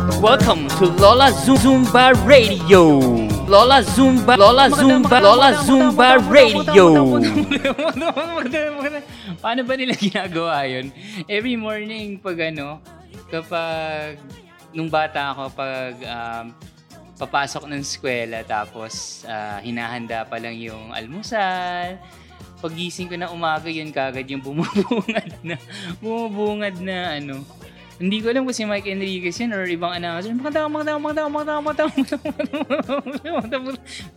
Welcome to Lola Zumba Radio. Lola Zumba, Lola Zumba, Lola Zumba Radio. Paano ba nila ginagawa yun? Every morning pag ano, kapag nung bata ako pag um, papasok ng eskwela tapos ah, hinahanda pa lang yung almusal. Pagising ko na umaga yun kagad yung bumubungad na bumubungad na ano. Hindi ko alam kung si Mike Enriquez yun or ibang announcer. Maganda, maganda, maganda, maganda, maganda, maganda,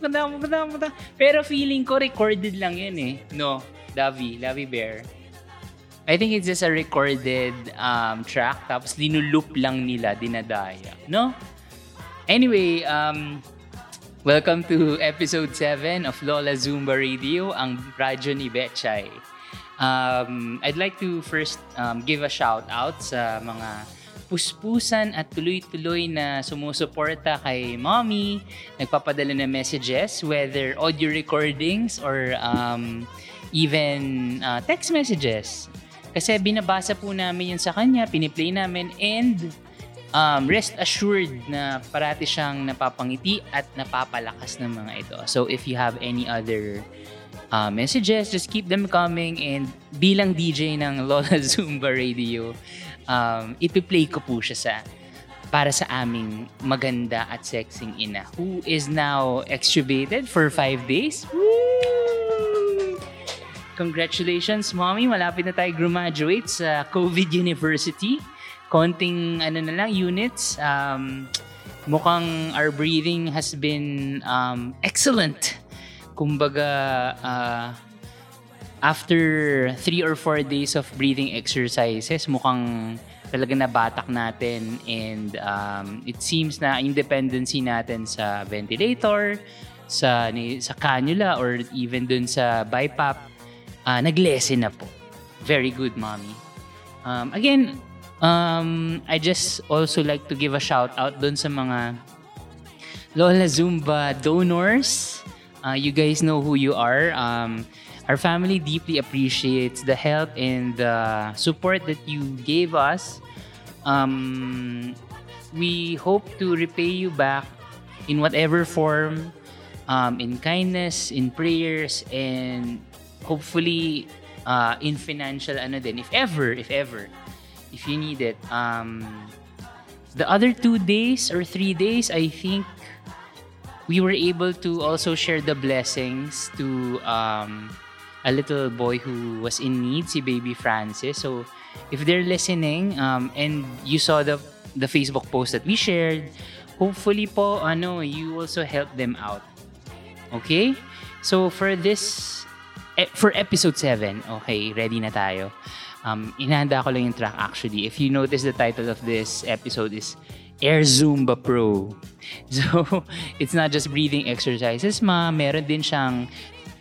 maganda, maganda, maganda. Pero feeling ko recorded lang yun eh. No, Davi, Davi Bear. I think it's just a recorded um, track tapos dinulup lang nila, dinadaya. No? Anyway, um, welcome to episode 7 of Lola Zumba Radio, ang radyo ni Betchay. Um, I'd like to first um, give a shout out sa mga puspusan at tuloy-tuloy na sumusuporta kay mommy, nagpapadala ng messages, whether audio recordings or um, even uh, text messages. Kasi binabasa po namin yun sa kanya, piniplay namin, and um, rest assured na parati siyang napapangiti at napapalakas ng mga ito. So if you have any other uh, messages, just keep them coming and bilang DJ ng Lola Zumba Radio, um, ipi-play ko po siya sa para sa aming maganda at sexing ina who is now extubated for five days. Woo! Congratulations, Mommy. Malapit na tayo graduate sa COVID University. Konting ano na lang, units. Um, mukhang our breathing has been um, excellent. Kumbaga, uh, after three or four days of breathing exercises, mukhang talaga nabatak natin and um, it seems na independency natin sa ventilator, sa sa cannula or even dun sa BiPAP, uh, nag-lessen na po. Very good, mommy. Um, again, um, I just also like to give a shout out dun sa mga Lola Zumba donors. Uh, you guys know who you are. Um, our family deeply appreciates the help and the support that you gave us. Um, we hope to repay you back in whatever form, um, in kindness, in prayers, and hopefully uh, in financial ano din, if ever, if ever, if you need it. Um, the other two days or three days, I think we were able to also share the blessings to um, a little boy who was in need, si Baby Francis. So, if they're listening um, and you saw the the Facebook post that we shared, hopefully po, ano, you also help them out. Okay? So, for this, eh, for episode 7, okay, ready na tayo. Um, inahanda ko lang yung track actually. If you notice the title of this episode is Air Zumba Pro. So, it's not just breathing exercises, ma. Meron din siyang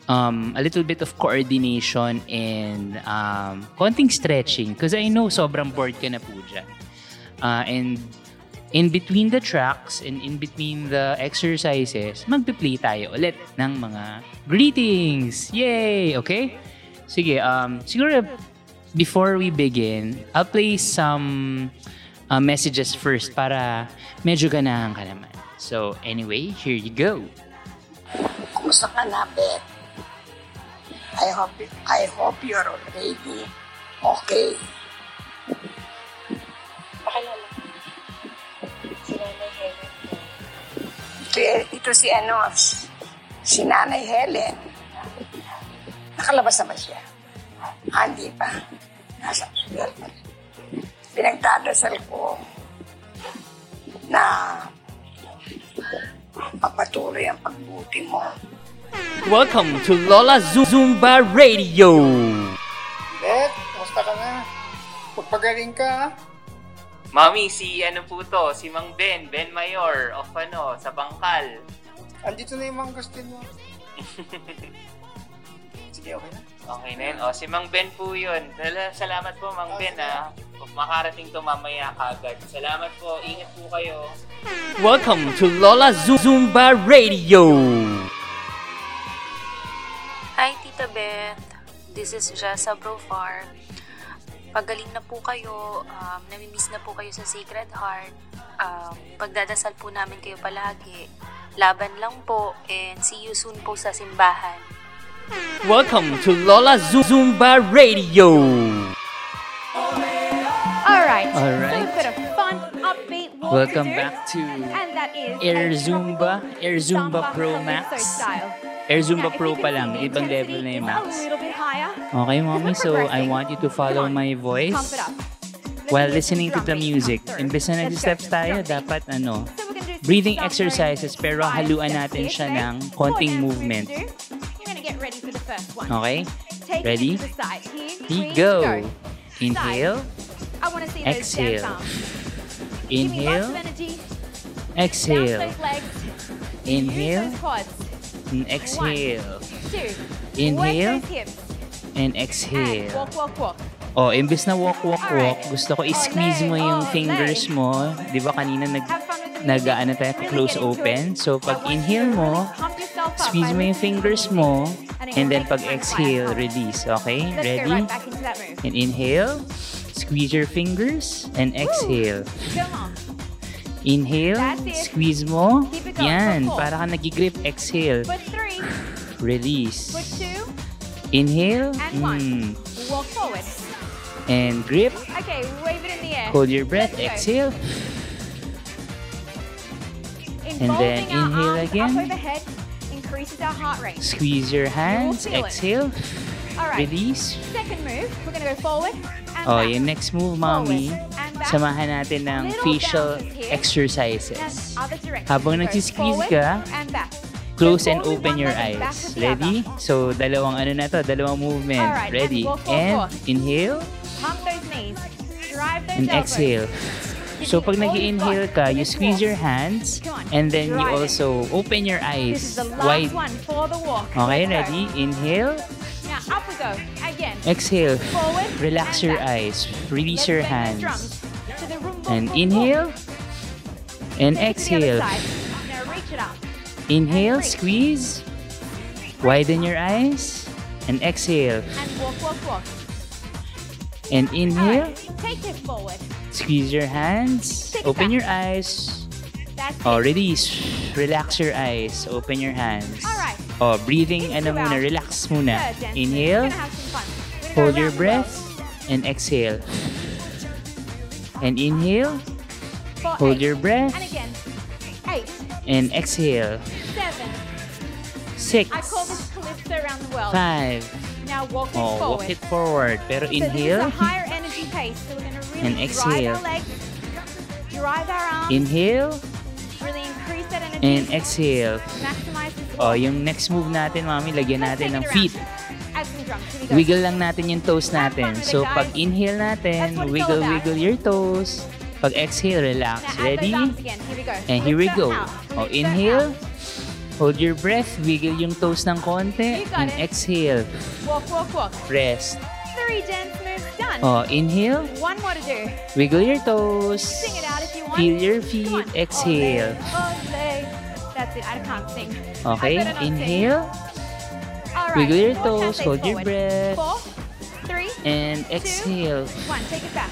um, a little bit of coordination and um, konting stretching. Because I know sobrang bored ka na po dyan. Uh, and in between the tracks and in between the exercises, magpe-play tayo ulit ng mga greetings. Yay! Okay? Sige, um, siguro before we begin, I'll play some uh, messages first para medyo ganahan ka naman. So, anyway, here you go. Kumusta ka na, Beth? I hope, I hope you're already okay. Pakilala. Si Nanay Helen. Ito, ito si ano, si Nanay Helen. Nakalabas na ba siya? Ah, hindi pa. Nasa. Pinagdadasal ko na mapatuloy ang pagbuti mo. Welcome to Lola Zumba Radio. Beth, kumusta ka na? Pagpagaling ka, ha? Mami, si ano po to? Si Mang Ben, Ben Mayor of ano, sa Bangkal. Andito na yung mga gusto mo. Sige, okay na. Okay na yun. O, si Mang Ben po yun. Sal- Salamat po, Mang Ben, ha. Makarating to mamaya kagad. Salamat po. Ingat po kayo. Welcome to Lola Zumba Radio. Hi, Tita Beth. This is Jessa Brofar. pagaling na po kayo, um, namimiss na po kayo sa Sacred Heart. Um, pagdadasal po namin kayo palagi. Laban lang po and see you soon po sa simbahan. Welcome to Lola Zumba Radio. All right. All right. So a bit a fun, upbeat, Welcome back to and that is Air Zumba, Air Zumba, Pro Max. Air Zumba now, Pro pa lang, ibang level na yung Max. Okay, mommy, so I want you to follow my voice while listening to the music. Imbes na nag-steps tayo, dapat ano, breathing exercises pero haluan natin siya ng konting movement get ready for the first one. Okay. Take ready? Here, go. go. Inhale. Exhale. Inhale. Exhale. Inhale. And exhale. One, two. Inhale. And exhale. And walk, walk, walk. Oh, imbes na walk, walk, walk, gusto ko i-squeeze mo yung fingers mo. Di ba kanina nag, nag ano tayo, close open. So, pag inhale mo, squeeze mo yung fingers mo, And then pag exhale, release. Okay? Ready? And inhale, squeeze your fingers, and exhale. Inhale, squeeze mo. Yan, para ka nagigrip. Exhale, release. Inhale, And one. mm, walk forward. and grip. Okay, wave it in the air. Hold your breath. Exhale. And then inhale again. Up overhead increases our heart rate. Squeeze your hands. it. Exhale. All right. Release. Second move, we're gonna go forward and Oh, back. yung next move, mommy. Forward and back. Samahan natin ng Little facial exercises. And other direction. Habang nagsisqueeze ka, and back. Close and open your eyes. Ready? So, dalawang ano na to, dalawang movement. Ready? And inhale. And exhale. So pag nag inhale ka, you squeeze your hands and then you also open your eyes wide. Okay, ready? Inhale. Now, up we go again. Exhale. Relax your eyes. Release your hands. And inhale. And exhale other side. Now reach it up. Inhale, squeeze. Widen your eyes and exhale. And walk, walk, walk. And inhale, take it forward. squeeze your hands. Open your eyes. That's Oh, release. Relax your eyes. Open your hands. Alright. Oh, breathing ano muna, relax muna. Inhale, We're gonna have some fun. We're gonna go hold your breath, and exhale. And inhale, hold your breath, And again. Eight, and exhale. seven. Six, I call this calypso around the world. five. Now walk it Oh, forward. walk it forward. Pero So this is inhale, a higher energy pace. So we're gonna really And drive exhale. our legs, drive our arms, inhale, really increase that energy. and exhale. Maximize this Oh, yung next move natin, mami, lagyan Let's natin ng feet. Wiggle lang natin yung toes natin. So, pag inhale natin, wiggle, wiggle your toes. Pag exhale, relax. Now Ready? Here we go. And here we go. out. Oh, inhale. Hold your breath. Wiggle yung toes ng konti. And it. exhale. Walk, walk, walk. Rest. Three dance moves done. Oh, inhale. One more to do. Wiggle your toes. Sing it out if you want. Feel your feet. Exhale. Ole, ole. That's it. I can't sing. Okay? Sing. Inhale. All right. Wiggle your toes. Hold your forward. breath. Four, three, And exhale. one. Take it back.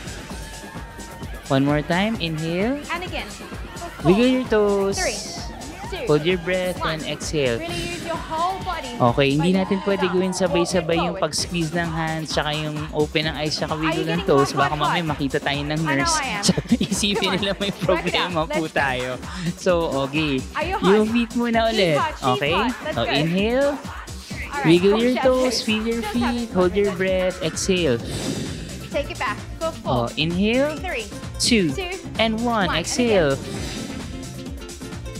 One more time. Inhale. And again. Wiggle your toes. Three. two, Hold your breath one. and exhale. Really use your whole body. Okay, hindi natin pwede gawin sabay-sabay yung pag-squeeze ng hands tsaka yung open ng eyes tsaka wiggle ng toes. Baka mamaya makita tayo ng nurse. Isipin nila may problema po tayo. So, okay. Yung feet muna ulit. Okay? go. inhale. Wiggle your toes. Feel your feet. Hold your breath. Exhale. Take it back. For Oh, four, inhale. three, Two. two, And one. one. And Exhale.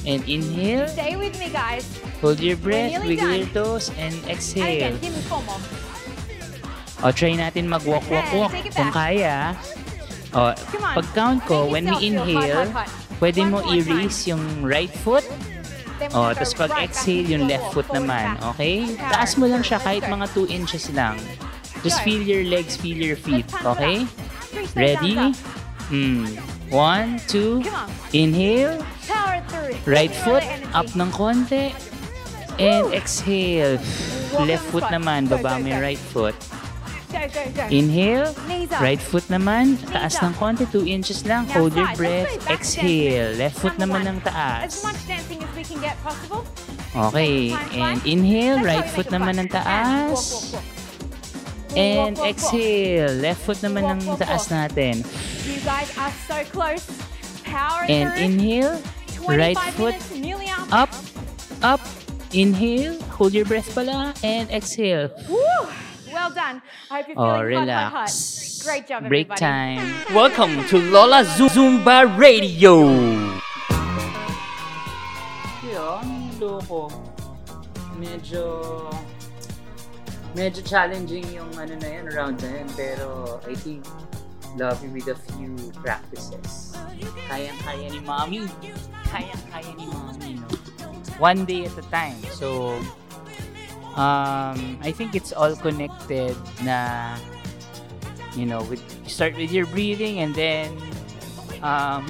And inhale. Stay with me, guys. Hold your breath. Wiggle done. your toes. And And exhale. again, give me four more. O, try natin mag-walk, walk, And walk. take it Kung kaya. O, Come on. pag count ko, when we hot, inhale, hot, hot. pwede One mo i-raise yung right foot. O, tapos go pag right back exhale, into yung left foot naman. Okay? Taas mo lang siya kahit mga 2 inches lang. Just feel your legs, feel your feet. Okay? Ready? Hmm. One, two. Inhale. Right foot up ng konti. And exhale. Left foot naman. Baba mo yung right foot. Inhale. Right foot naman, taas ng konti, 2 inches lang. Hold your breath. Exhale. Left foot naman ng taas. As much dancing as we can get possible. Okay. And inhale. Right foot naman ng taas. And walk, walk. exhale. Left foot naman Walk, ng walk, taas walk. natin. You guys are so close. Power And through. inhale. 25 Right foot up. up. Up. Inhale. Hold your breath pala. And exhale. Woo! Well done. I hope you're Oh, feeling hot, hot, hot. Great job, Break everybody. time. Welcome to Lola Zumba Radio. Yo, ang loko. Medyo... Medyo challenging yung ano na yun, round na yun. Pero I think love with a few practices. Kayang-kaya ni mommy. Kayang-kaya ni mommy, no? One day at a time. So, um, I think it's all connected na, you know, with start with your breathing and then um,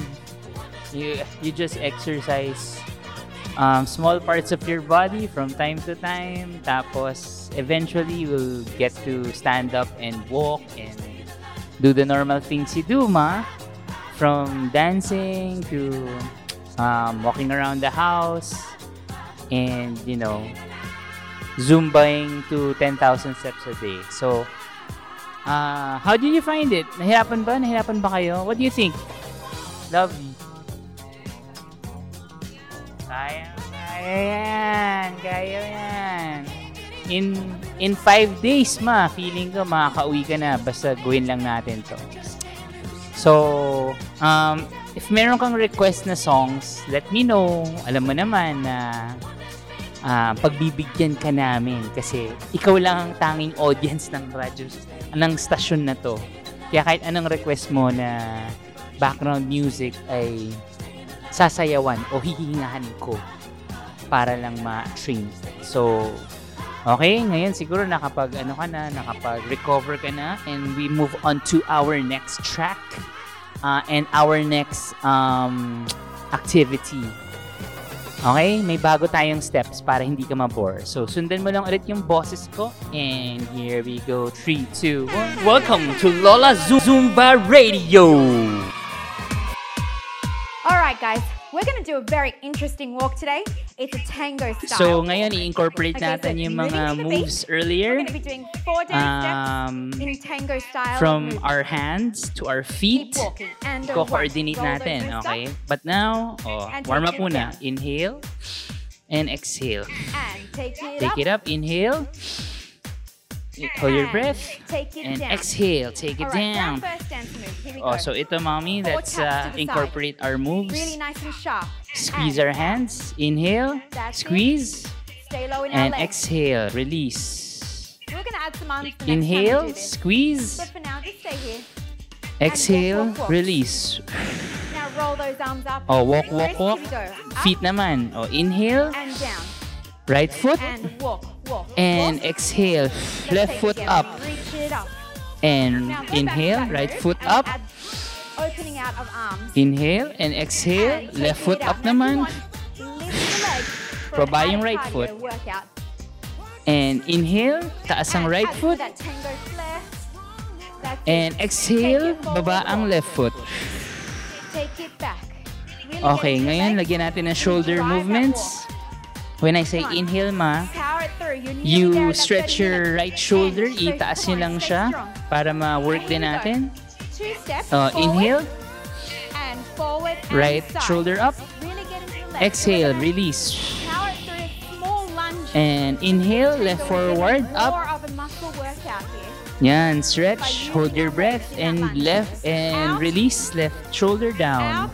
you you just exercise um, small parts of your body from time to time. Tapos, eventually, you will get to stand up and walk and do the normal things you do, ma. From dancing to um, walking around the house and, you know, zumbaing to 10,000 steps a day. So, uh, how did you find it? Nahirapan ba? Nahirapan ba kayo? What do you think? Love kaya yan. Kaya yan. In, in five days, ma, feeling ko makakauwi ka na. Basta gawin lang natin to. So, um, if meron kang request na songs, let me know. Alam mo naman na ah, pagbibigyan ka namin kasi ikaw lang ang tanging audience ng radyo, ng stasyon na to. Kaya kahit anong request mo na background music ay sasayawan o hihingahan ko para lang ma-train. So, okay, ngayon siguro nakapag ano ka na, nakapag-recover ka na and we move on to our next track uh, and our next um, activity. Okay, may bago tayong steps para hindi ka mabore. So, sundan mo lang ulit yung boses ko. And here we go. 3, 2, 1. Welcome to Lola Zumba Radio. All right, guys. We're to do a very interesting walk today. It's a tango style. So, ngayon, i-incorporate Okay, so natin yung moving mga moves We're earlier going to be doing four dance um, steps in tango style. from movement. our hands to our feet. Keep walking. And. Roll natin, okay? But now, oh, And warm up muna. Inhale and exhale. And take it Take up. it up. Inhale. hold your breath and down. exhale, take it right, down. down oh, go. so ito, mommy, let's uh, incorporate side. our moves. Really nice and sharp. Squeeze and our hands. Inhale, That's squeeze, and exhale, release. We're gonna add some arms Inhale, squeeze. Now, exhale, walk, walk, walk. release. Now roll those arms up. Oh, walk, walk, walk. Feet naman. Oh, inhale. And down. Right foot. And walk. And exhale. Left foot up. And inhale. Right foot up. Opening out of arms. Inhale and exhale. Left foot up naman. Baba right foot. And inhale. Taas ang right foot. And exhale. Baba ang left foot. Okay, ngayon lagyan natin ng shoulder movements. When I say inhale, ma, you stretch 30 your right shoulder, itaas nyo lang siya para ma-work din natin. Uh, inhale, right shoulder up. Exhale, release. And inhale, left forward, up. Yan, stretch, hold your breath, and left and release, left shoulder down.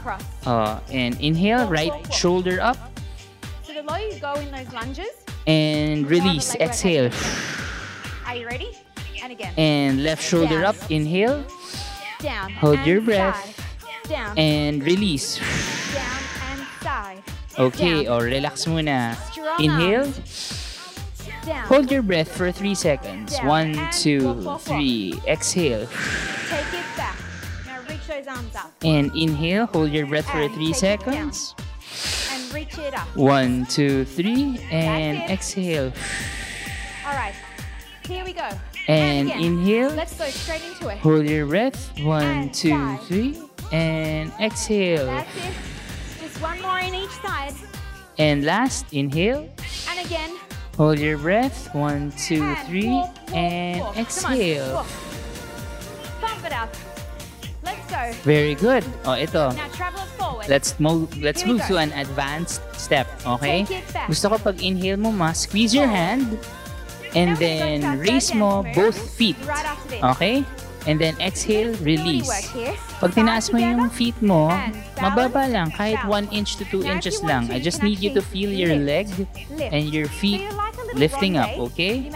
Across. Uh, and inhale, right shoulder up, So the lower you go in those lunges, and release, exhale. are you ready? And again. And left shoulder Down. up, inhale, down. hold and your breath. Side. Down. and release. down and side. Okay, Down. or relax muna. Strong Inhale, Down. hold your breath for three seconds. One, two, walk, walk, walk. three. Exhale. Arms up And inhale, hold your breath for And three it down. seconds. and reach it up. One, two, three, and exhale. All right. Here we go. And again. inhale. Let's go straight into it. Hold your breath. One, And two, three. And exhale. That's it. Just one more in each side. And last, inhale. And again. Hold your breath. One, two, and three. walk, walk, And walk. Come on, exhale. Pump it up. go. Very good. Oh, ito. Now travel forward. Let's move let's move go. to an advanced step, okay? Gusto ko pag inhale mo ma, squeeze your hand and Now then raise mo both feet. Right okay? And then exhale, release. Pag tinaas mo yung feet mo, mababa lang, kahit 1 inch to 2 inches lang. I just need you to feel your leg and your feet lifting up, okay?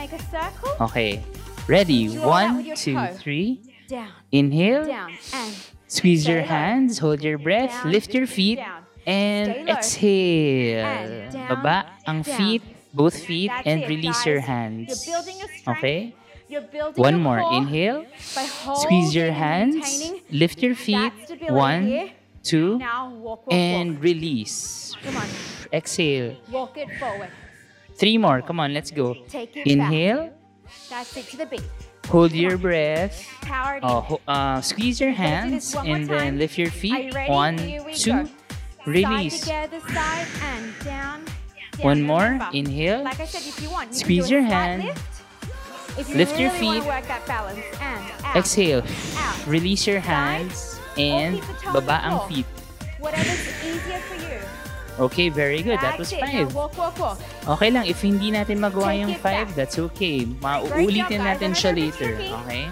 Okay. Ready? 1, 2, 3. Down, Inhale. down, and Squeeze your hands, hold your breath, Down, lift your feet, down. and exhale. And down, Baba ang feet, both feet, That's and it, release guys. your You're hands. building your strength. Okay? You're building One more. Inhale. Squeeze your hands, lift your feet. One, two, Now walk, walk, and walk. release. Come on, Exhale. walk it forward. Three more. Come on, let's go. Take it Inhale. back. That's it to the beat. Hold your breath. Uh, uh, squeeze your hands and then lift your feet. One, two, release. One more. Inhale. Squeeze your hand. Lift your feet. Exhale. Release your hands and baba ang feet. Whatever's easier for you. Okay, very good. That was five. Walk, walk, walk. Okay lang, if hindi natin magawa yung five, that's okay. Mauulitin natin siya this is later. Okay?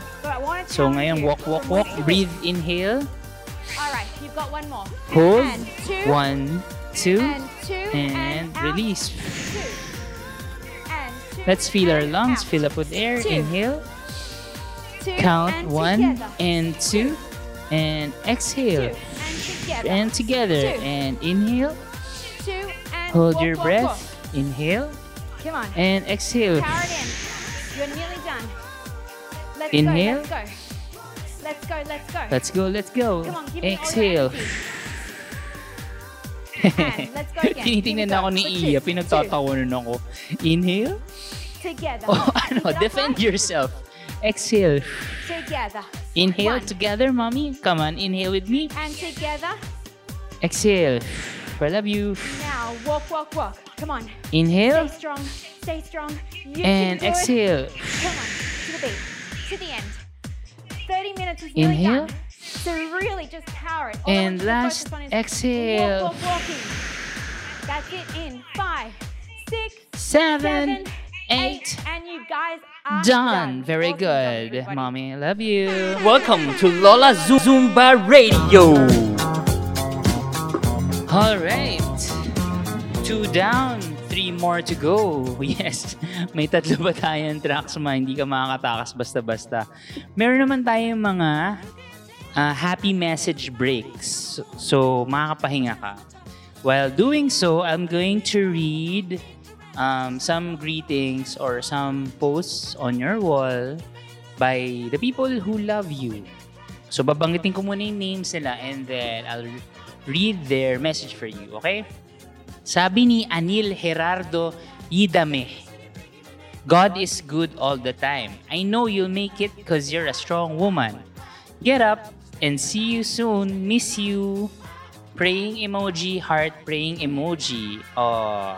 So ngayon, walk, walk, walk. Breathe, inhale. All right, you've got one more. Hold. One, two, And release. Let's feel our lungs fill up with air. Inhale. Count one and two. And exhale. and together. And inhale. Hold your breath. Inhale. Come on. And exhale. Power it in. You're nearly done. Let's Inhale. go. Let's go. Let's go. Let's go. Let's go, let's go. Come on, give me Exhale. all. And let's go again. Tinitingnan ako ni Iya, pinagtatawanan ako. Inhale. Together. Oh, ano, Keep it up defend yourself. Exhale. Together. Inhale One. together, mommy. Come on, inhale with me. And together. Exhale. I love you. Now walk, walk, walk. Come on. Inhale Stay strong. Stay strong. You and can do It. exhale. Come on. To the beat. To the end. 30 minutes is Inhale. nearly done. So really just power it. All And want you to last, focus on is exhale. Walk, walk, walking. That's it in five, six, Seven, seven, eight. and you guys are Done. done. Very Awesome good. everybody. Mommy, I love you. Welcome to Lola Zumba Radio. All right. Two down, three more to go. Yes, may tatlo ba tayong tracks ma, hindi ka makakatakas basta-basta. Meron naman tayong mga ah, happy message breaks. So, so, makakapahinga ka. While doing so, I'm going to read um, some greetings or some posts on your wall by the people who love you. So, babanggitin ko muna yung names nila and then I'll read their message for you, okay? Sabi ni Anil Gerardo Yidame, God is good all the time. I know you'll make it because you're a strong woman. Get up and see you soon. Miss you. Praying emoji, heart praying emoji. Oh,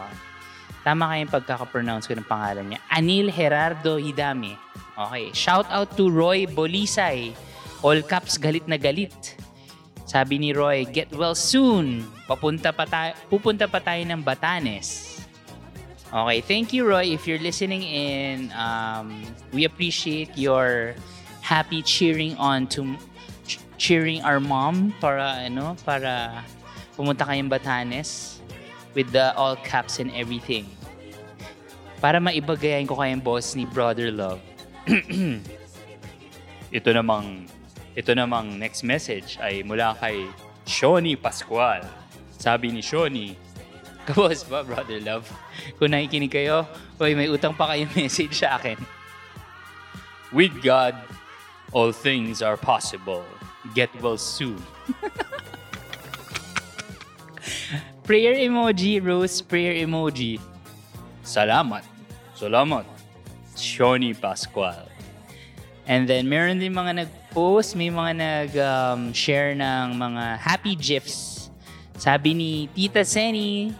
tama kayong pagkaka-pronounce ko ng pangalan niya. Anil Gerardo Hidame. Okay. Shout out to Roy Bolisay. All caps galit na galit. Sabi ni Roy, get well soon. Papunta pa tayo, pupunta pa tayo ng Batanes. Okay, thank you Roy if you're listening in. Um, we appreciate your happy cheering on to ch- cheering our mom para ano para pumunta kayong Batanes with the all caps and everything. Para maibagayan ko kayong boss ni Brother Love. ito namang ito namang next message ay mula kay Shoni Pascual. Sabi ni Shoni, Kabos ba, Brother Love? Kung nakikinig kayo, oy, may utang pa kayong message sa akin. With God, all things are possible. Get well soon. prayer emoji, Rose prayer emoji. Salamat. Salamat. Shoni Pascual. And then, meron din mga nag-post, may mga nag-share ng mga happy gifs. Sabi ni Tita Zeni,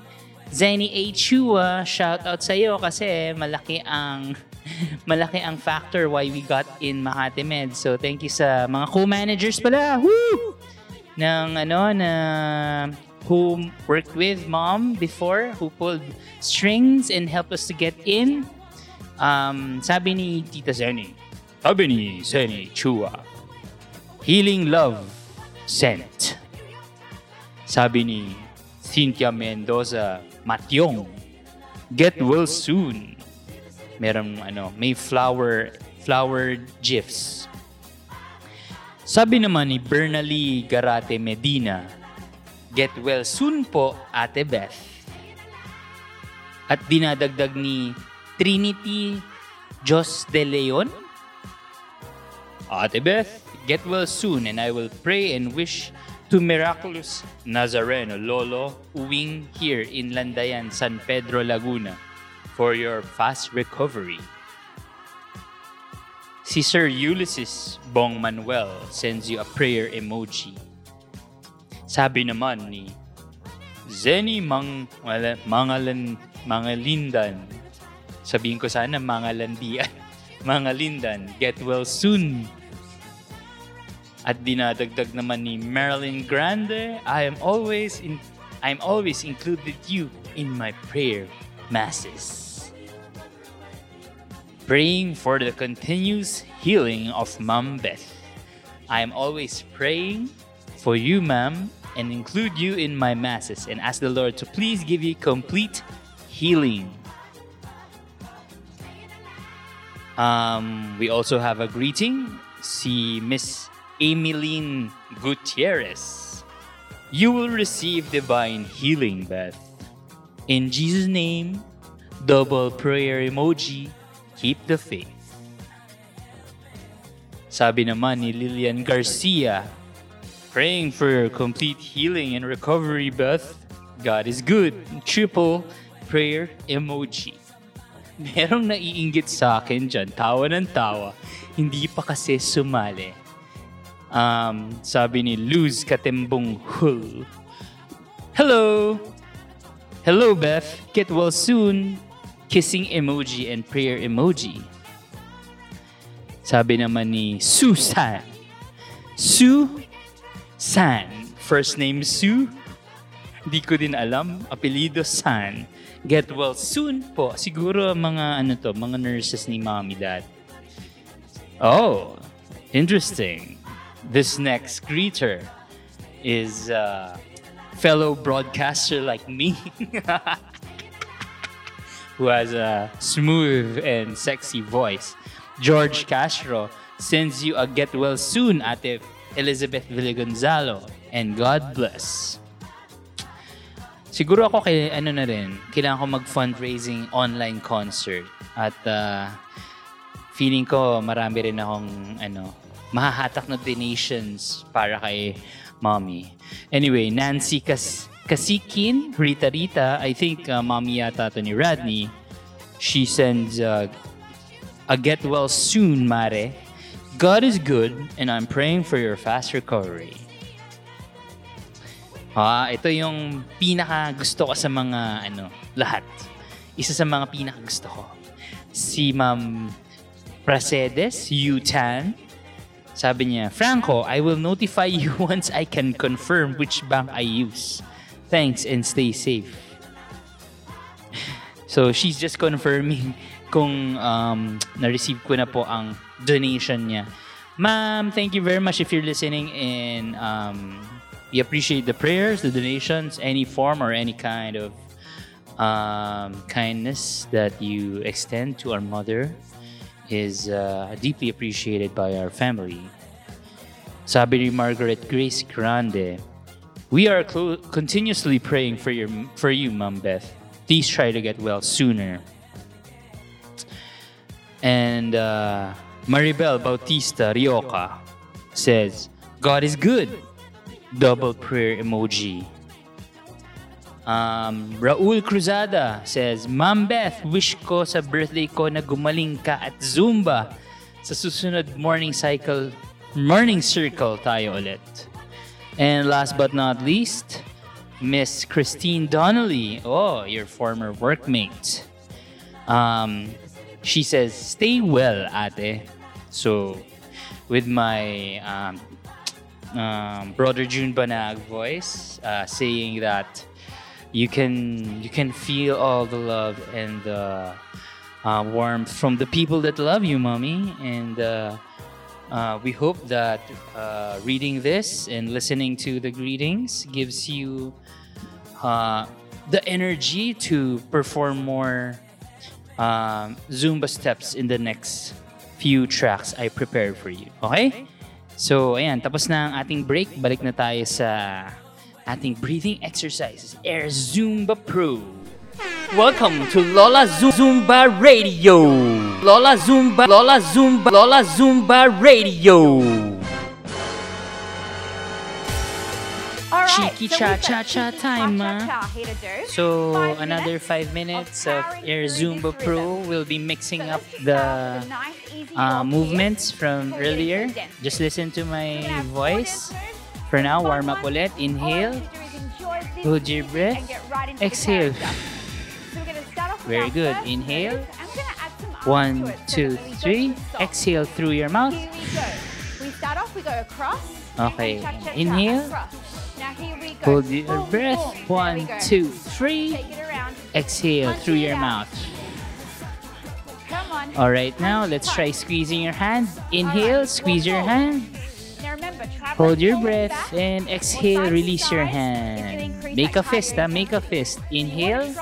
Zeni A. Chua, shout out sa iyo kasi malaki ang malaki ang factor why we got in Makati Med. So, thank you sa mga co-managers pala. Woo! ng ano na who worked with mom before who pulled strings and helped us to get in um, sabi ni Tita Zenny sabi ni Zenny Chua. Healing Love Sent. Sabi ni Cynthia Mendoza Matyong Get well soon. Merong ano may flower flower gifs sabi naman ni Bernally Garate Medina, Get well soon po, Ate Beth. At dinadagdag ni Trinity Jos de Leon, Ate Beth, get well soon and I will pray and wish to miraculous Nazareno Lolo uwing here in Landayan, San Pedro, Laguna for your fast recovery. Si Sir Ulysses Bong Manuel sends you a prayer emoji. Sabi naman ni Zeni Mang Mangalan Mangalindan. Sabihin ko sana Mangalandian. Mangalindan, get well soon. At dinadagdag naman ni Marilyn Grande, I am always in I'm always included you in my prayer masses praying for the continuous healing of Mom Beth. I am always praying for you, Ma'am, and include you in my masses and ask the Lord to please give you complete healing. Um, we also have a greeting. See Miss Emeline Gutierrez. You will receive divine healing, Beth. In Jesus' name, double prayer emoji, keep the faith. Sabi naman ni Lilian Garcia, praying for your complete healing and recovery, Beth. God is good. Triple prayer emoji. Merong naiinggit sa akin dyan, tawa ng tawa. Hindi pa kasi sumali. Um, sabi ni Luz Katembong Hul. Hello! Hello, Beth. Get well soon. Kissing emoji and prayer emoji. Sabi naman ni Susan. Sue San. First name Sue. Hindi ko din alam. Apelido San. Get well soon po. Siguro mga ano to, mga nurses ni mommy dad. Oh, interesting. This next greeter is a fellow broadcaster like me. who has a smooth and sexy voice. George Castro sends you a get well soon, Ate Elizabeth Villagonzalo. And God bless. Siguro ako kay ano na rin, kailangan ko mag-fundraising online concert. At uh, feeling ko marami rin akong ano, mahahatak na donations para kay mommy. Anyway, Nancy Kas Kasikin, Rita Rita, I think uh, mommy yata to ni Radney, she sends uh, a get well soon, Mare. God is good and I'm praying for your fast recovery. Ah, ito yung pinaka gusto ko sa mga ano, lahat. Isa sa mga pinaka gusto ko. Si Ma'am Prasedes Yutan. Sabi niya, Franco, I will notify you once I can confirm which bank I use. Thanks and stay safe. So she's just confirming kung um, na-receive ko na po ang donation niya. Ma'am, thank you very much if you're listening and um, we appreciate the prayers, the donations, any form or any kind of um, kindness that you extend to our mother is uh, deeply appreciated by our family. Sabi Margaret Grace Grande, We are clo- continuously praying for your for you, Mom Beth. Please try to get well sooner. And uh, Maribel Bautista Rioja says, God is good. Double prayer emoji. Um, Raul Cruzada says, Ma'am Beth, wish ko sa birthday ko na gumaling ka at Zumba. Sa susunod morning cycle, morning circle tayo ulit. And last but not least, Miss Christine Donnelly. Oh, your former workmate. Um, she says, stay well, ate. So, with my um, um, brother June Banag voice, uh, saying that you can you can feel all the love and the uh, warmth from the people that love you, mommy, and uh, uh, we hope that uh, reading this and listening to the greetings gives you uh, the energy to perform more um, Zumba steps in the next few tracks I prepared for you. Okay? So, ayan, tapos na ang ating break. Balik na tayo sa ating breathing exercises. Air Zumba Pro. Welcome to Lola Zu- Zumba Radio. Lola Zumba, Lola Zumba, Lola Zumba Radio. All right, Cheeky cha cha cha time. So five another five minutes of, of Air Zumba Pro will be mixing so up the, nice, uh, movements from earlier. Just listen to my voice. For now, warm up ulit. Inhale. Hold your breath. Right Exhale. Very good. Inhale. One, two, three. Exhale through your mouth. Okay. Inhale. Hold your breath. One, two, three. Exhale through your mouth. All right, now let's try squeezing your hand. Inhale, squeeze your hand. Hold your breath and exhale, release your hand. Make a fist, huh? make a fist. Inhale,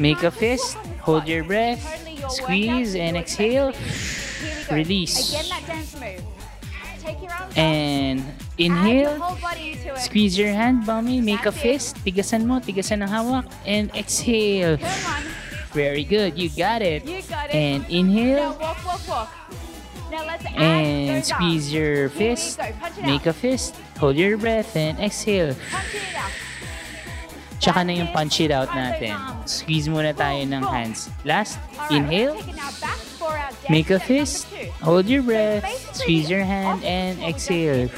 make a fist, hold your breath, squeeze and exhale, release. And inhale, squeeze your hand, mommy. Make a fist. Tigasan mo, tigasan ang hawak. And exhale. Very good, you got it. you got it. And now inhale, walk, walk, walk. Now let's add and squeeze your fist. Make a fist. Hold your breath and exhale. Punch it out. Tsaka na yung punch it out natin. Squeeze muna tayo ng hands. Last, inhale. Now Make a fist. Hold your breath. Squeeze your hand and exhale.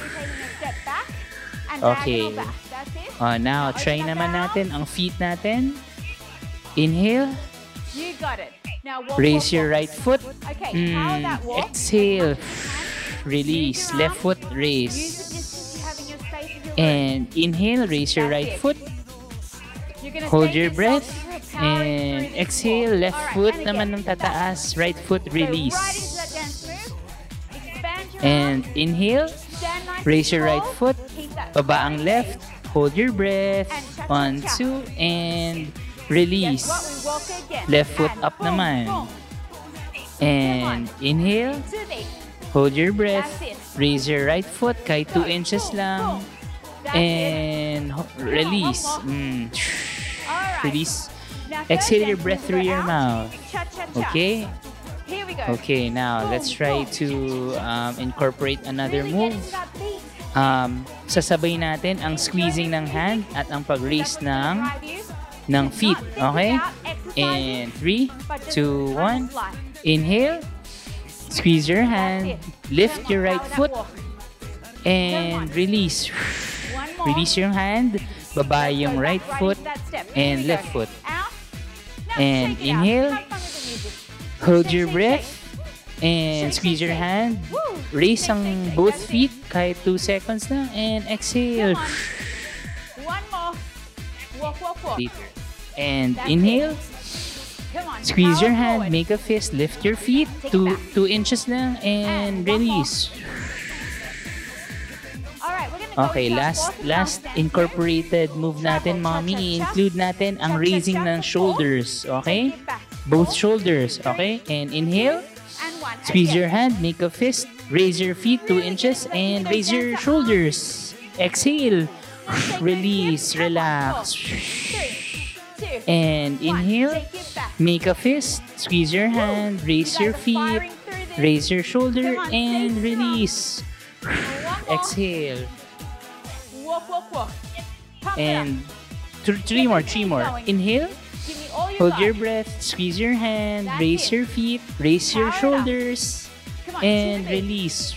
Okay. Oh, now, try naman natin ang feet natin. Inhale. You got it. Now walk, Raise walk, your walk. right foot. Okay, how Mm, that walk? exhale. Release. Left foot raise. And inhale. Raise your right foot. Hold your breath. And exhale. Left foot naman ng tataas. Right foot release. And inhale. Raise your right foot. Baba ang left. Hold your breath. One, two, and release. Left foot up naman. And inhale. Hold your breath. Raise your right foot kahit 2 Go. inches lang. And release. Mm. Release. Exhale your breath through your out. mouth. Okay? Here we go. Okay, now let's Boom, try boom. to um, incorporate another Really move. Um, sasabay natin ang squeezing ng hand at ang pag-raise ng, ng feet. Okay? And 3, but just 2, run 1. life. Inhale. Squeeze your hand. Lift your right foot. And release. Release your hand. Baba Let's yung right foot. and left foot. And inhale. Hold your breath. And squeeze your hand. Raise ang both feet kahit 2 seconds na. And exhale. One more. Walk, walk, walk. Later. And inhale. Squeeze your hand. Make a fist. Lift your feet. Take it 2 back. two inches lang. And release. Okay, last last incorporated move natin, mommy. I-include natin ang raising ng shoulders. Okay? both shoulders, okay? And inhale. Squeeze your hand, make a fist, raise your feet 2 inches, and raise your shoulders. Exhale. Release, relax. And inhale. Make a fist, squeeze your hand, raise your feet, raise your shoulder, and release. Exhale. And three more, three more. Inhale. Give me all you Hold got. your breath. Squeeze your hand. That's Raise it. your feet. Raise your Power up. shoulders. On, And two of each. release.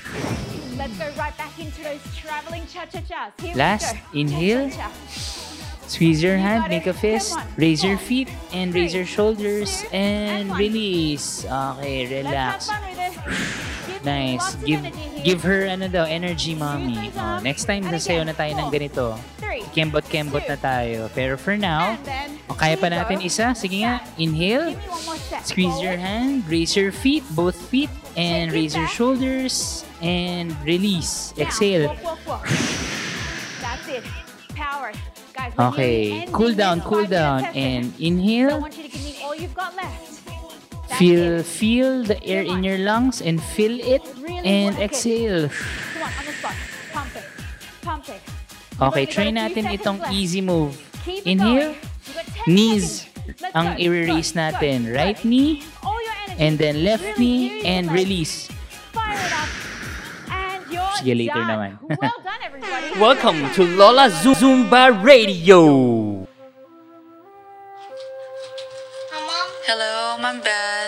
Let's go right back into those traveling cha-cha-chas. Here Last, we go. inhale. Cha-cha-cha. Squeeze your You hand, make a fist, raise your feet, and raise your shoulders, two, and and release. Okay, relax. Nice. Give give her ano daw, energy, mommy. Oh, next time, again. na tayo ng ganito. Kembot-kembot na tayo. Pero for now, and then o kaya pa natin isa. Sige nga, inhale. Squeeze your hand, raise your feet, both feet, and raise your shoulders, and release. Exhale. That's it. Power. Guys, Okay, cool down, cool down, and So I inhale. want you to give me all you've got left. Feel feel the air in your lungs and fill it and exhale. Okay, try natin itong easy move. Inhale, going. You've got 10 knees ang i-release natin. Right knee All your energy. and then left knee and release. Sige, later naman. well done, everybody. Welcome to Lola Zumba Radio. Hello, Ma'am Beth.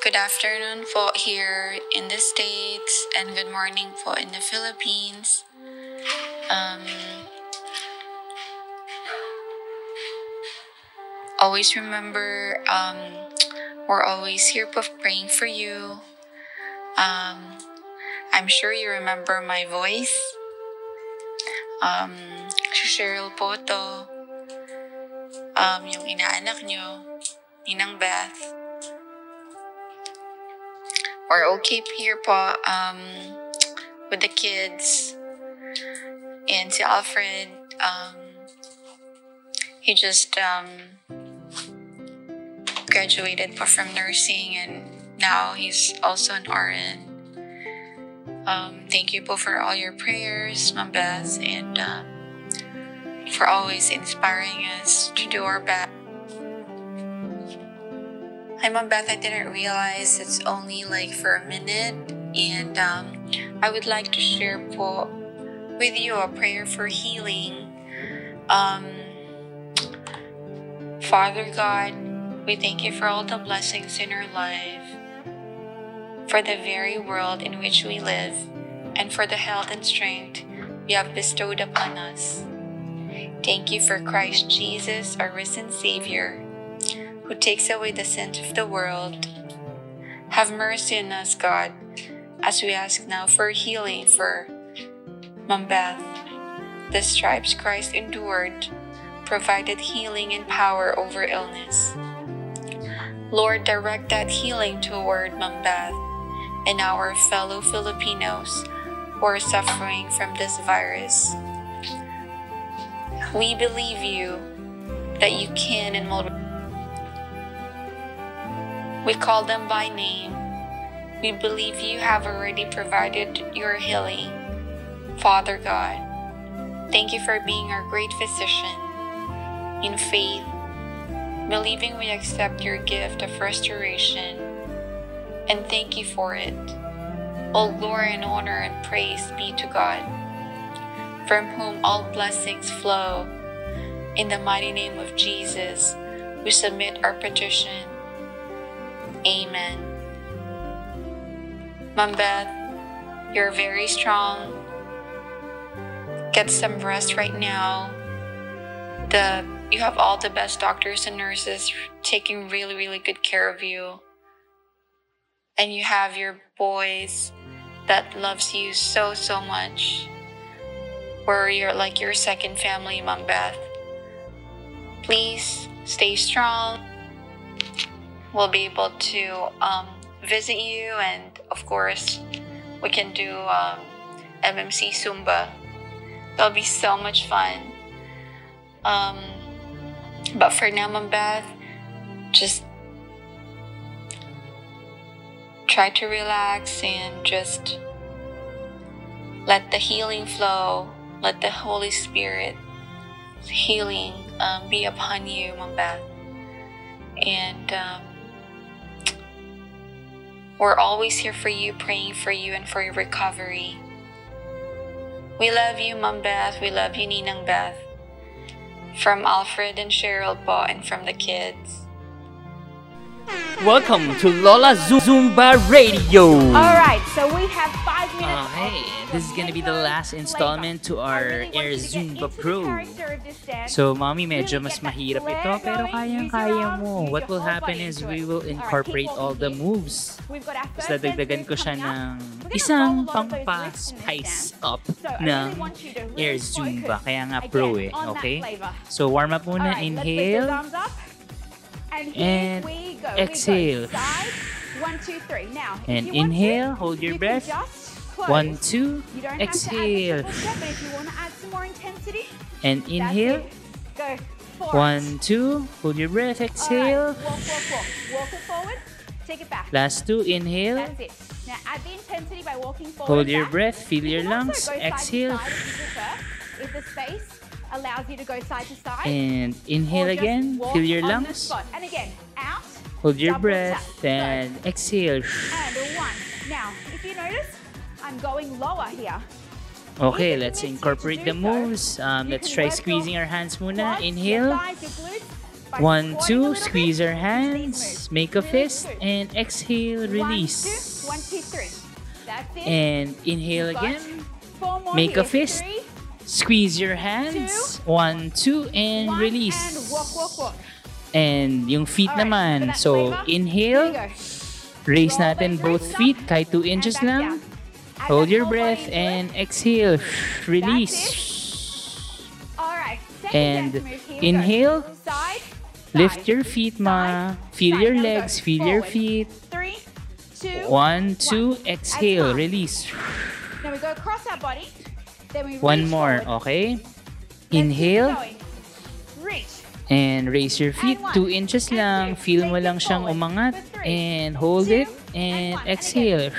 Good afternoon po here in the States and good morning po in the Philippines. Um, always remember, um, we're always here po praying for you. Um, I'm sure you remember my voice. Um, si Cheryl po to. Um, yung inaanak nyo. Ninang Beth. We're okay here po um, with the kids. And si Alfred, um, he just um, graduated po from nursing and now he's also an RN. Um, thank you po for all your prayers, Ma'am and uh, for always inspiring us to do our best. Hi, Mom Beth. I didn't realize it's only like for a minute, and um, I would like to share with you a prayer for healing. Um, Father God, we thank you for all the blessings in our life, for the very world in which we live, and for the health and strength you have bestowed upon us. Thank you for Christ Jesus, our risen Savior who takes away the sins of the world. Have mercy on us, God, as we ask now for healing for Mom Beth. The stripes Christ endured provided healing and power over illness. Lord, direct that healing toward Mom Beth and our fellow Filipinos who are suffering from this virus. We believe you that you can and will we call them by name. We believe you have already provided your healing. Father God, thank you for being our great physician. In faith, believing we accept your gift of restoration and thank you for it. All glory and honor and praise be to God, from whom all blessings flow. In the mighty name of Jesus, we submit our petition. Amen. Mom Beth, you're very strong. Get some rest right now. The you have all the best doctors and nurses taking really, really good care of you. And you have your boys that loves you so, so much. Where you're like your second family, Mom Beth. Please stay strong we'll be able to um, visit you and of course we can do um, mmc zumba. That'll be so much fun. Um, but for now Mom beth just try to relax and just let the healing flow. Let the holy spirit healing um, be upon you Mom beth and um, we're always here for you, praying for you and for your recovery. We love you, Mom Beth. We love you, Ninang Beth. From Alfred and Cheryl po and from the kids. Welcome to Lola Zumba Radio. All right, so we have five minutes. Oh, hey, this is gonna be the last installment to our Air Zumba Pro. So, mommy, medyo mas mahirap ito, pero kayang-kaya mo. What will happen is we will incorporate all the moves. Tapos dadagdagan ko siya ng isang pangpa-spice up ng Air Zumba. Kaya nga pro eh, okay? So, warm up muna. Inhale. And exhale. One, two, three. Now, And inhale, to, hold your you breath. One, two, You don't have to add exhale. step, if you want to add some more intensity, And inhale. Go. One, two, hold your breath, All right. exhale. Walk, walk, walk. Walk it forward. Take it back. Last two, inhale. That's it. Now add the intensity by walking forward. Hold your back. breath, feel You your lungs, side exhale. side if. If the space allows you to go side to side. And inhale again, fill your lungs. And again, out. Hold your breath tap. and go. exhale. And one. Now, if you notice, I'm going lower here. Okay, let's incorporate the moves. Um, let's try squeezing our hands muna. Inhale. One, two, squeeze our hands, make a fist, and exhale, release. One, two, one, two, three. That's it. And inhale again, make a fist, Squeeze your hands. One, two, and one, release. And walk, walk, walk. And yung feet Alright, for naman. So, inhale. Raise Roll natin both feet kahit 2 and inches back lang. Add Hold your breath and exhale. Release. All right. And inhale. Go. Side. Lift side, your feet, ma. side, Feel side. your legs, feel your forward. feet. Three, two, One, two, one. exhale, release. Now we go across our body. Then we One more, forward. okay? Inhale. Reach. And raise your feet. 2 inches lang. Feel mo lang siyang umangat. And hold it. And exhale.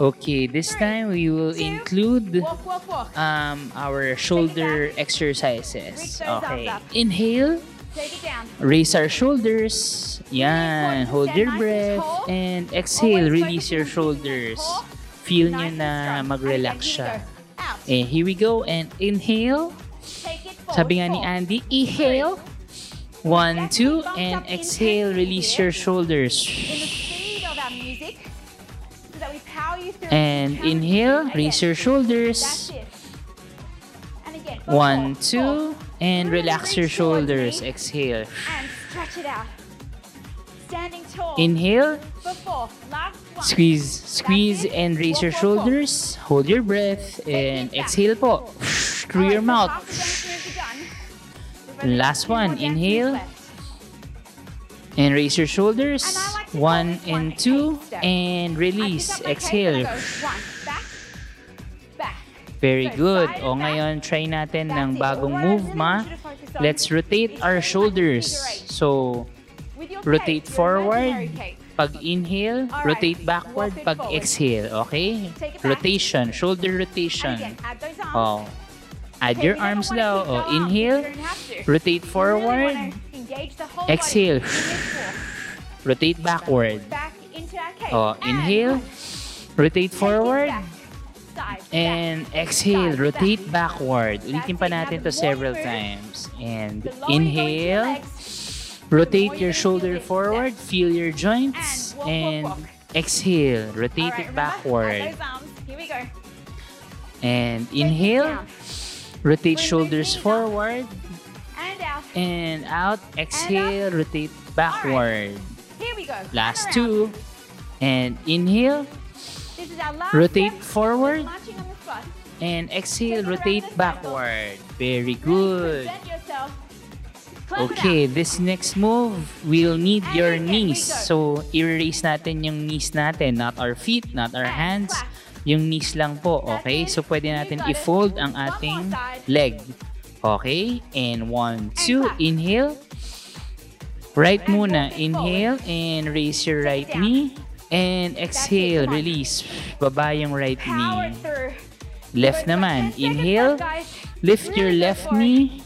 Okay, this time we will include um, our shoulder exercises. Okay, inhale. Raise our shoulders. Yan. Hold your breath. And exhale. Release your shoulders. Feel nice and na mag-relax And siya. Out. Eh, here we go and inhale. Sabi nga ni. Andy, inhale. One, two, and exhale, release your shoulders. And inhale, raise your shoulders. And One, two, and relax your shoulders. Exhale. And. Inhale, Squeeze, squeeze and raise your shoulders. Hold your breath and exhale po. Through your mouth. Last one, inhale. And raise your shoulders. One and two. And release. Exhale. Very good. O ngayon, try natin ng bagong move, ma. Let's rotate our shoulders. So, rotate forward. Imaginary cake. pag inhale, Alright. rotate backward. Walk it Pag forward. exhale, okay? Rotation, shoulder rotation. Oh. Add your arms keep Oh, inhale, rotate forward, Exhale. rotate backward. Oh, inhale, rotate forward, and exhale, rotate back. backward. Ulitin pa natin to several times. And inhale, Rotate your shoulder forward, feel your joints, and exhale. Rotate it backward. Here we go. And inhale. Rotate shoulders forward. And out. Exhale. Rotate backward. Here we go. Last two. And inhale. Rotate forward. And exhale. Rotate backward. Very good. Okay, this next move will need your knees. So, i-raise natin yung knees natin, not our feet, not our And hands. Yung knees lang po, okay? So, pwede natin i-fold ang ating leg. Okay? And one, two, inhale. Right muna, inhale and raise your right knee. And exhale, release. Baba yung right knee. Left naman, 10 seconds inhale. Lift your left knee.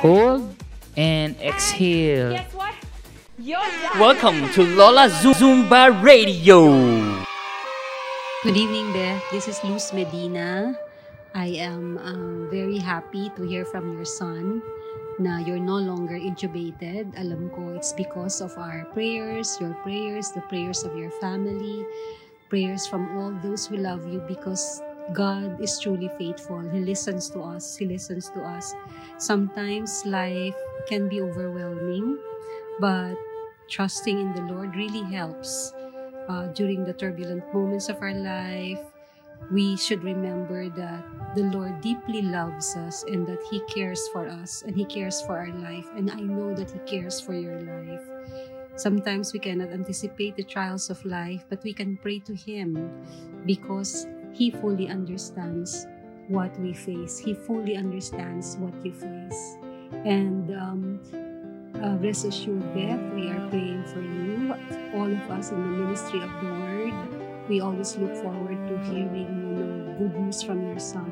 Hold. And And exhale. Guess what? You're. Welcome to Lola Zumba Radio. Good evening, Beth. This is Luz Medina. I am um, very happy to hear from your son na you're no longer intubated. Alam ko it's because of our prayers, your prayers, the prayers of your family, prayers from all those who love you because God is truly faithful. He listens to us. He listens to us. Sometimes life can be overwhelming, but trusting in the Lord really helps uh, during the turbulent moments of our life. We should remember that the Lord deeply loves us and that He cares for us and He cares for our life. And I know that He cares for your life. Sometimes we cannot anticipate the trials of life, but we can pray to Him because He fully understands what we face. He fully understands what you face. And um, uh, rest assured, Beth, we are praying for you. All of us in the ministry of the Word, we always look forward to hearing you know, good news from your son.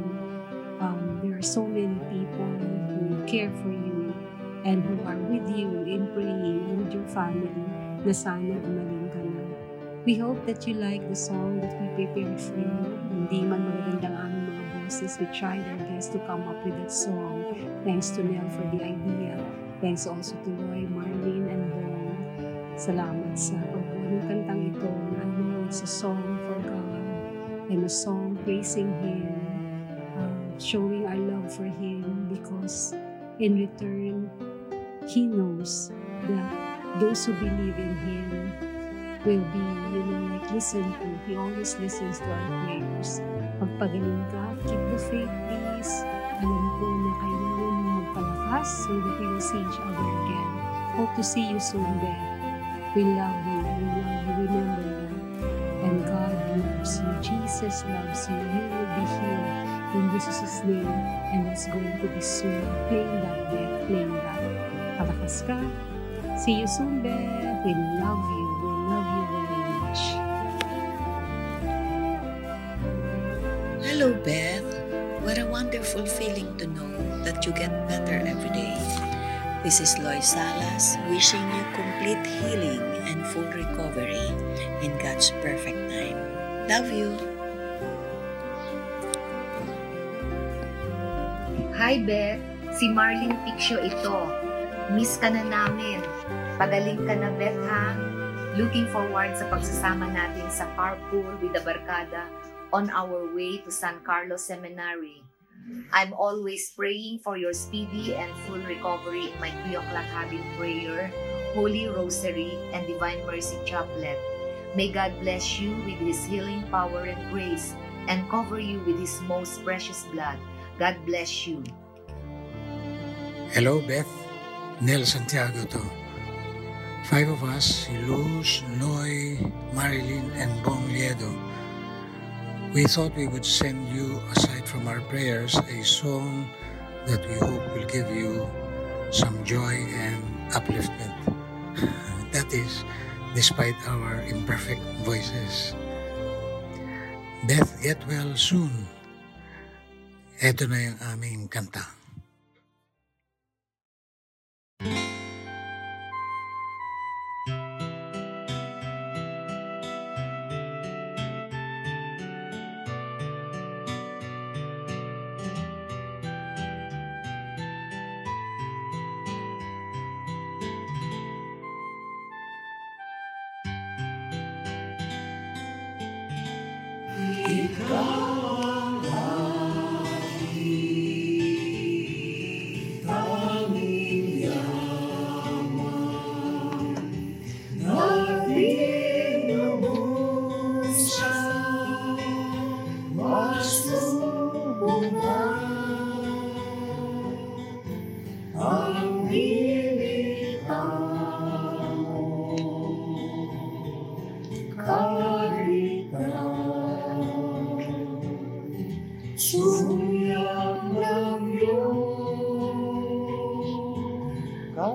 Um, there are so many people who care for you and who are with you in praying with your family na sana gumaling na. We hope that you like the song that we prepared for you. Hindi man magagandang aming mga boses, we tried our best to come up with that song. Thanks to Nell for the idea. Thanks also to Roy, Marlene, and Bong. Salamat sa pagbuo ng kantang ito na I know it's a song for God and a song praising Him, uh, showing our love for Him because in return, He knows that those who believe in Him will be, you know, like listened to. He always listens to our prayers. Pagpagaling ka, keep the faith, please. Alam ko na kailangan mo magpalakas so that we will see each other again. Hope to see you soon, Beth. We love you. We love you. Remember that. And God loves you. Jesus loves you. You will be healed in Jesus' name. And that's going to be soon. Claim that, Beth. Claim that. Palakas ka. See you soon, Beth. We love you. You get better every day. This is Loy Salas wishing you complete healing and full recovery in God's perfect time. Love you. Hi, Beth. Si Marlene Piccio ito. Miss ka na namin. Pagaling ka na, Beth, ha? Looking forward sa pagsasama natin sa carpool with the Barkada on our way to San Carlos Seminary. I'm always praying for your speedy and full recovery in my 3 o'clock habit prayer, Holy Rosary, and Divine Mercy Chaplet. May God bless you with His healing power and grace and cover you with His most precious blood. God bless you. Hello, Beth. Nel Santiago to. Five of us, Luz, Loy, Marilyn, and Bong Liedo. We thought we would send you, aside from our prayers, a song that we hope will give you some joy and upliftment. that is, despite our imperfect voices. Beth, get well soon. Ito na yung aming kanta. não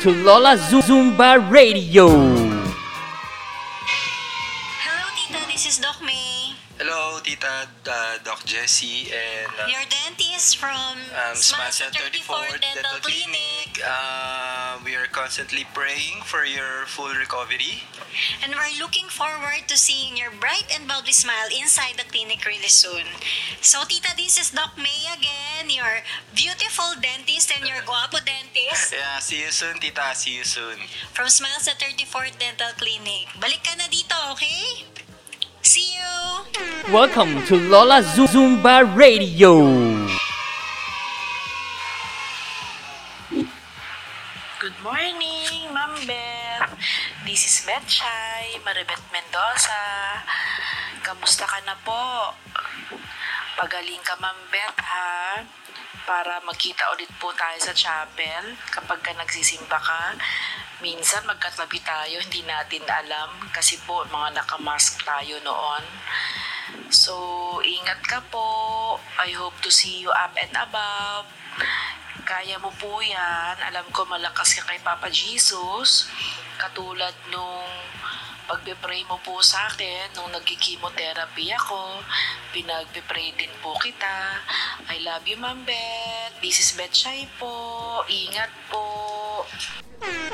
to Lola Zumba Radio. Hello, Tita uh, Doc Jessie and uh, Your dentist from um, Smasa 34 Dental Clinic. Uh, we are constantly praying for your full recovery. And we're looking forward to seeing your bright and bubbly smile inside the clinic really soon. So, Tita, this is Doc May again, your beautiful dentist and your guapo dentist Yeah, see you soon, Tita. See you soon. from Smasa 34 Dental Clinic. Balik ka na dito, okay? See you! Welcome to Lola Zumba Radio. Good morning, Ma'am Beth. This is Beth Chay, Maribeth Mendoza. Kamusta ka na po? Pagaling ka, Ma'am Beth, ha? Para magkita ulit po tayo sa chapel kapag ka nagsisimba ka. Minsan magkatabi tayo, hindi natin alam kasi po mga nakamask tayo noon. So, ingat ka po. I hope to see you up and above. Kaya mo po yan. Alam ko malakas ka kay Papa Jesus. Katulad nung pagbe-pray mo po sa akin nung nagki-chemotherapy ako. Pinagbe-pray din po kita. I love you, Ma'am Beth. This is Beth Shai po. Ingat po.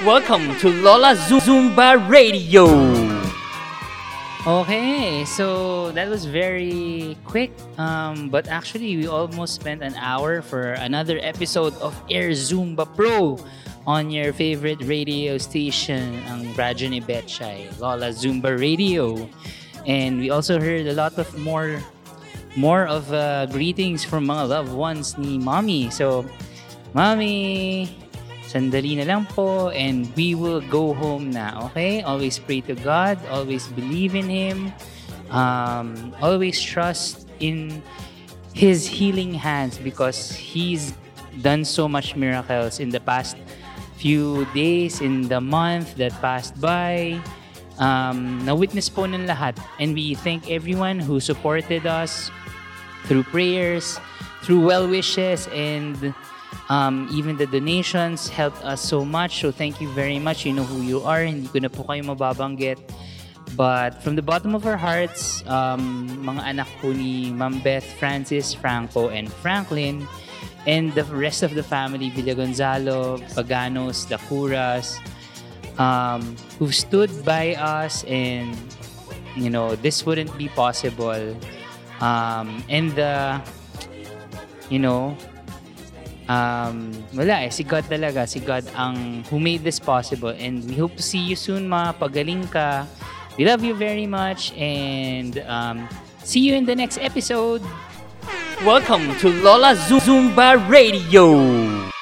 Welcome to Lola Zumba Radio. Okay, so that was very quick. Um, but actually, we almost spent an hour for another episode of Air Zumba Pro on your favorite radio station, ang radyo ni Betchay, Lola Zumba Radio. And we also heard a lot of more more of uh, greetings from mga loved ones ni Mommy. So, Mommy, sandali na lang po and we will go home na, okay? Always pray to God, always believe in Him, um, always trust in His healing hands because He's done so much miracles in the past few days, in the month that passed by. Um, na-witness po ng lahat. And we thank everyone who supported us through prayers, through well wishes, and Um, even the donations helped us so much. So thank you very much. You know who you are. Hindi ko na po kayo mababanggit. But from the bottom of our hearts, um, mga anak po ni Ma'am Beth, Francis, Franco, and Franklin, and the rest of the family, Villagonzalo, Paganos, Dacuras, um, who stood by us and, you know, this wouldn't be possible. Um, and the, you know, um, wala eh, si God talaga, si God ang who made this possible. And we hope to see you soon, ma. Pagaling ka. We love you very much and um, see you in the next episode. Welcome to Lola Zumba Radio.